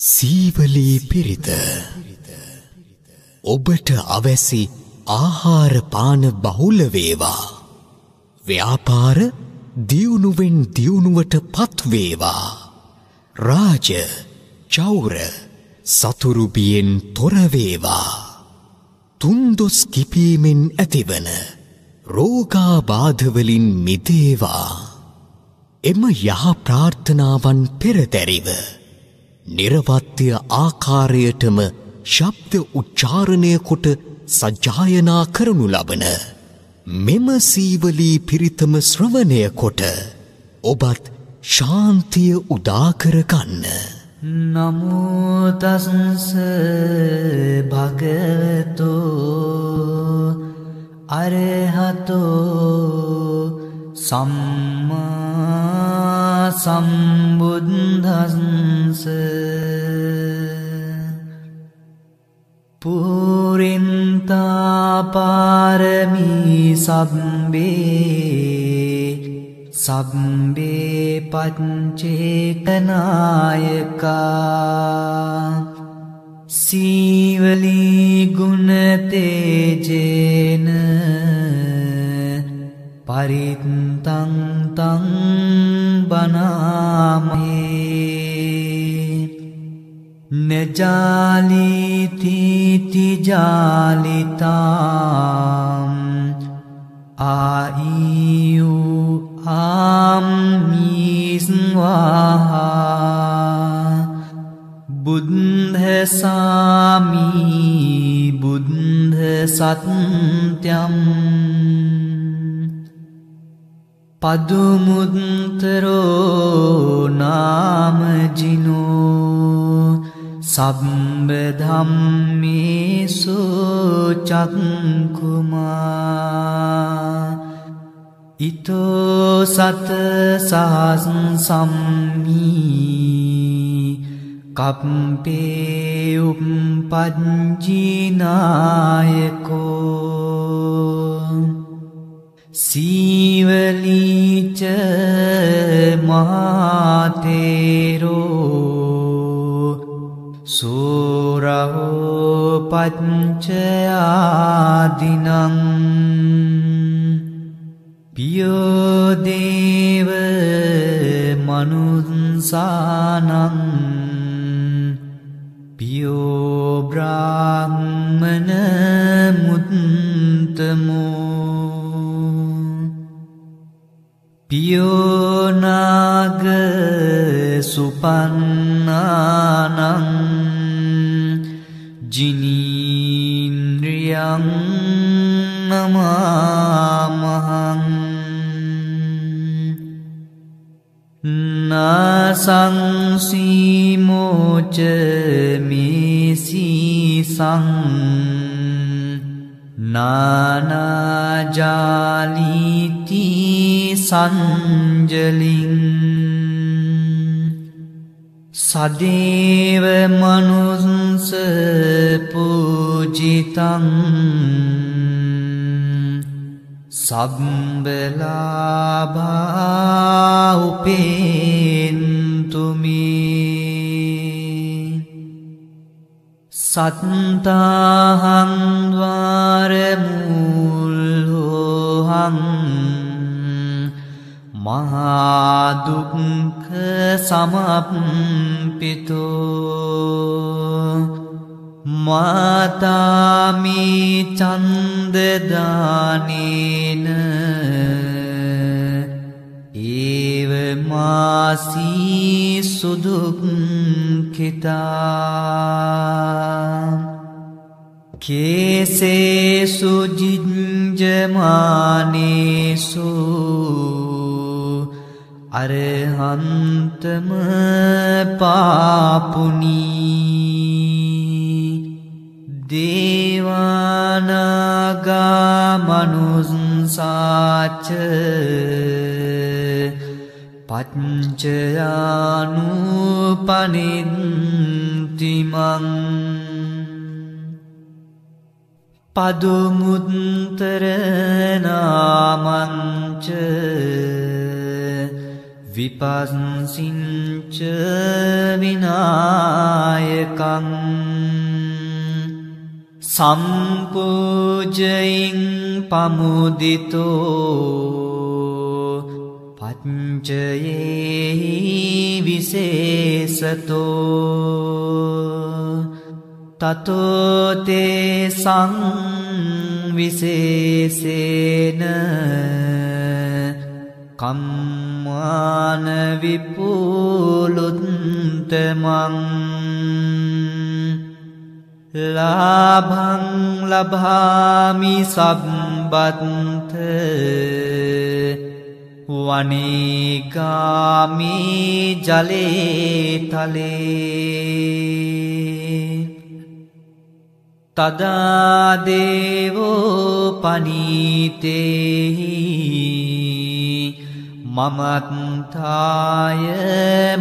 සීවලී පිරිත ඔබට අවැසි ආහාරපාන බහුල වේවා. ව්‍යාපාර දියුණුවෙන් දියුණුවට පත්වේවා. රාජ චෞර සතුරුබියෙන් තොරවේවා. තුන්දොස් කිපීමෙන් ඇතිවන රෝගාබාධවලින් මිදේවා. එම යහ ප්‍රාර්ථනාවන් පෙරදැරිව. නිරවත්‍ය ආකාරයටම ශබ්ද උච්චාරණය කොට සජ්ජායනා කරනු ලබන මෙම සීවලී පිරිතම ශ්‍රවණය කොට ඔබත් ශාන්තිය උදාකරගන්න. නමුතසංස භගවතෝ අරහතෝ සම්මා සම්බුද්ධන්ස පුරින්තාපාරමී සබ්බේ සබ්බේ පච්චේකනායකා සීවලී ගුණතේජේන පරිත්තංතං බනාමේ. නජාලිතිතිජාලිතාම් ආඊයු ආම්මිස්වාහා බුද්ධසාමී බුද්ධ සත්‍යම්. පදුමුත්තරෝ නාමජිනෝ සම්බධම්මේසු චක්කුමා ඉතෝ සත සහස් සම්මී කප්පේඋම් පජ්ජිනායකෝ සීවලීච මහතේරෝ සූරහෝ පච්චයාදිනං පියෝදේව මනුන්සානං පියෝබ්‍රාහ්මණ මුත්තමෝ පියෝනාග සුපන්නානං ජිනීන්ද්‍රියං නමාමහං නාසංසීමෝච මේසීසං නානාජාලීති සංජලින් සදේව මනුන්ස පූජිතං සබ්බලාඋපේන්තුමේ සත්තාහන්වාරමුල්හෝහන් මහාදුක්ක සමප්පිතෝ මාතාමී චන්දදානේන ඒව මාසී සුදුක්කිතා කේසේසු ජිංජමානේසු අරහන්තම පාපුනී. දේවානාගාමනුන්සාච පච්චයානු පනින්තිමං පදුමුත්තරනාමංච විපස්සිංච විනා නායකං සම්පූජයින් පමුදිතෝ පච්චයේ විශේසතෝ තතෝතේ සංවිශේසේන කම්මාන විපූලුත්තමං ලාභං ලබාමි සබ්බත්ත වනේගාමි ජලේ තලේ තදාදේවෝ පනීතෙහි මමත්තාය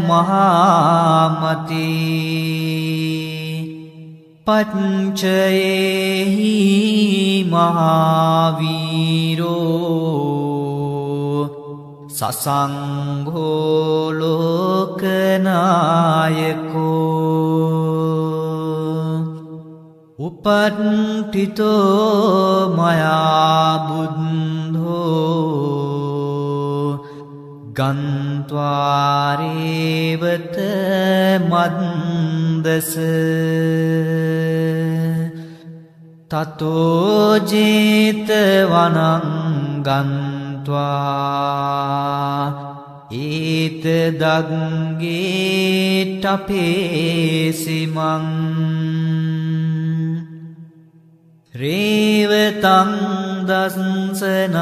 මහාමති. පච්චයෙහි මහාවීරෝ. සසංහෝලෝකනායකෝ උපට්ටිතෝ මයාබුද්ධෝ ගන්ත්වාරේවත මන්දස. තතෝජේත වනංගන්ත්වා ඒත දගගේ ටපේසිමං රේවතං දසනත්තාය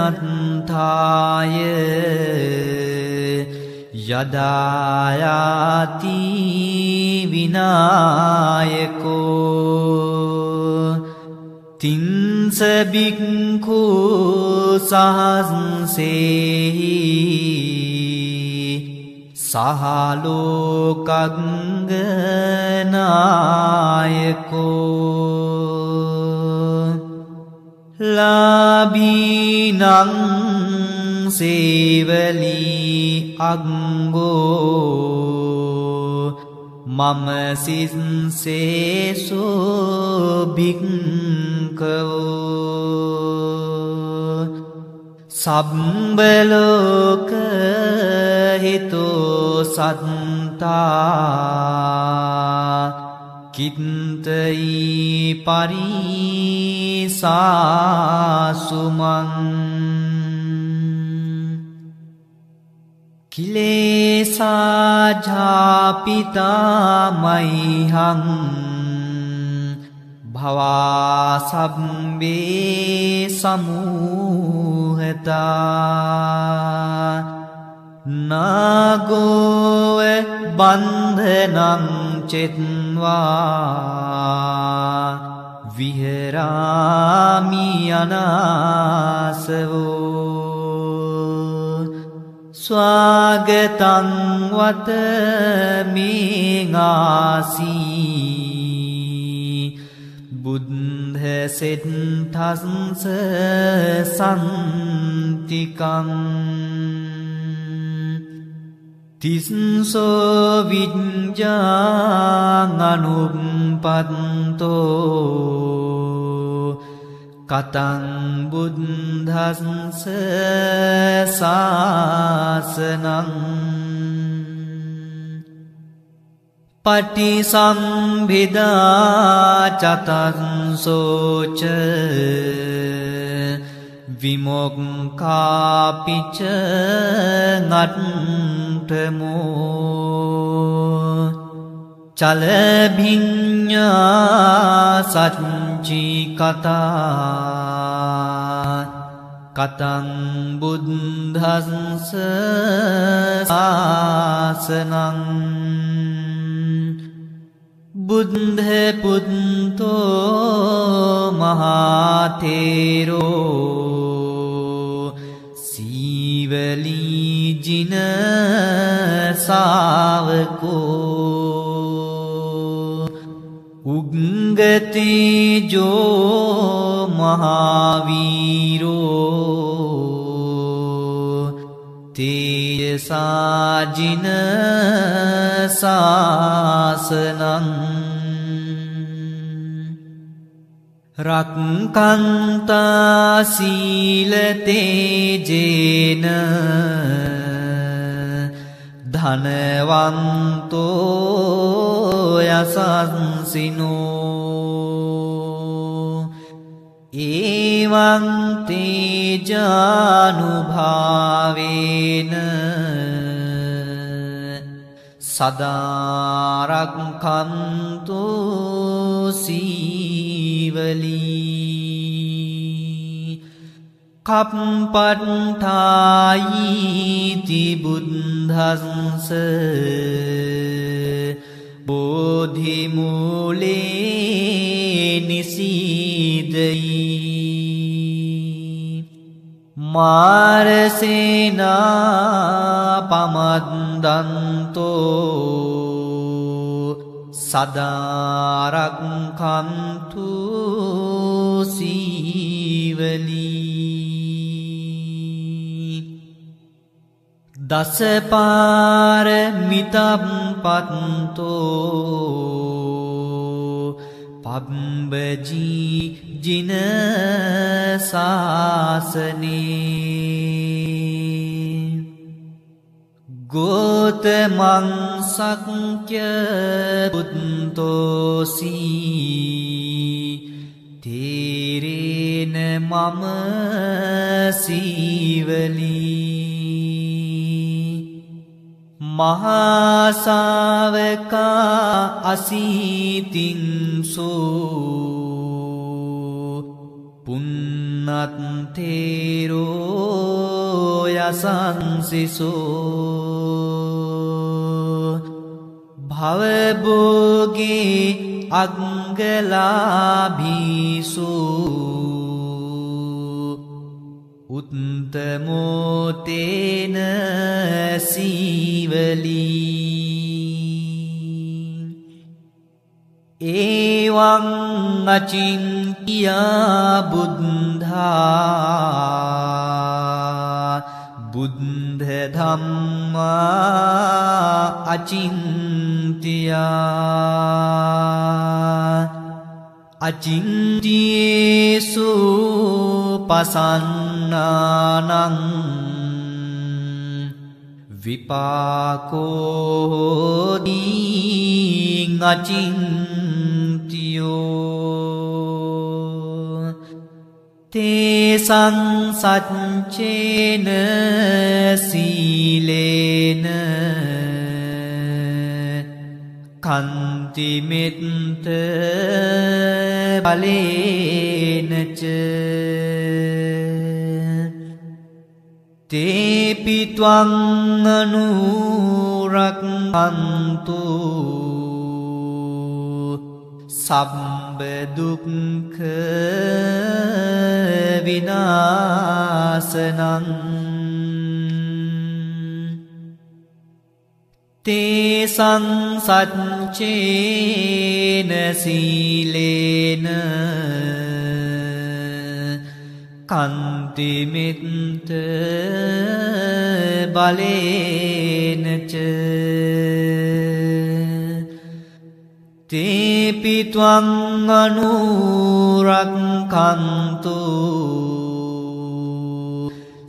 යදායාති විනායකෝ තින්සබික්කු සහන්සේහි සහලෝකගනායකෝ ලාබීනං සේවලී අංගෝ මම සින්සේසෝ භික්කවෝ සබ්බලෝක හිතෝ සත්තා කිත්තයි පරිසාසුමං කිලේසාජාපිතාමයිහං භවාසබ්බේ සමූහතා නාගෝව බන්ධනං චෙත්වා. විහරාමියනාසවෝ ස්වාගතංවත මේගාසී බුද්ධ සෙට්හසන්ස සන්තිකං. තිස්සෝ විඤ්ජානනුපත්තෝ කතං බුද්ධස්ස සාසනං පටිසම්භිදා චතන්සෝච විමොක්කාපිච නට්ටමෝ චලභිඤ්ඥා සච්චි කතා කතං බුද්ධන්ස සාසනං බුද්ධ පුත්තෝ මහාතේරෝ සීවලීජින සාවකෝ උග්ගතිජෝ මහාවීරෝ තේයසාජින සාසනං රක්කන්තා සීලතේජේන ධනවන්තෝ යසන්සිනෝ ඒවන්තේජානුභාවේන සදාරක්කන්තු සීවලී කප්පට්ඨායීති බුද්ධන්ස බෝධිමූලේ නිසීදයි මාරසේනා පමද්දන්තෝ සදාරක්කන්තු සීවලී දසපාර මිතම්පත්තෝ පබ්බජී ජින ශාසනේ ගෝතමං සක්්‍ය පුත්තෝසී තේරේන මම සීවලී මහාසාවකා අසීතිංසෝ පුන්නත්තේරෝ යසන්සිසෝ භවබෝගේ අංගලාබිසූ උත්තමෝතේන සීවලී. ඒවං අචින්තියා බුද්ධා. බුද්ධ ධම්මා අචින්තියා අචින්තියේසු පසන්නානං. විපාකෝදී අචින්තියෝ තේසං සච්චේන සීලේන කන්තිමෙත්ත බලේනච තේපිත්වං අනුරක්හන්තු සබ්බදුක්ක විනාසනං තේසං සච්චේන සීලේන. කන්තිමිත්ත බලේනච තේපිත්වං අනුරක්කන්තු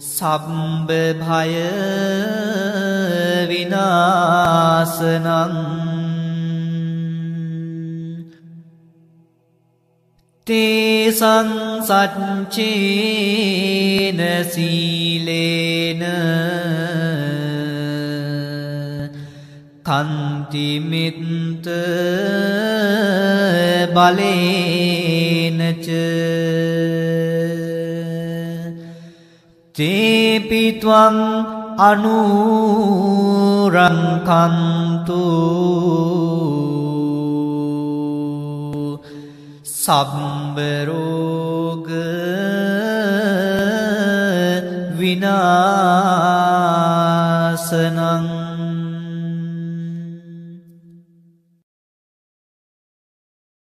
සබ්බ භය විනාසනං තේසං සච්චේන සීලේන කන්තිමිත්ත බලේනච තේපිත්වං අනුරංකන්තු සම්බරෝග විනාසනං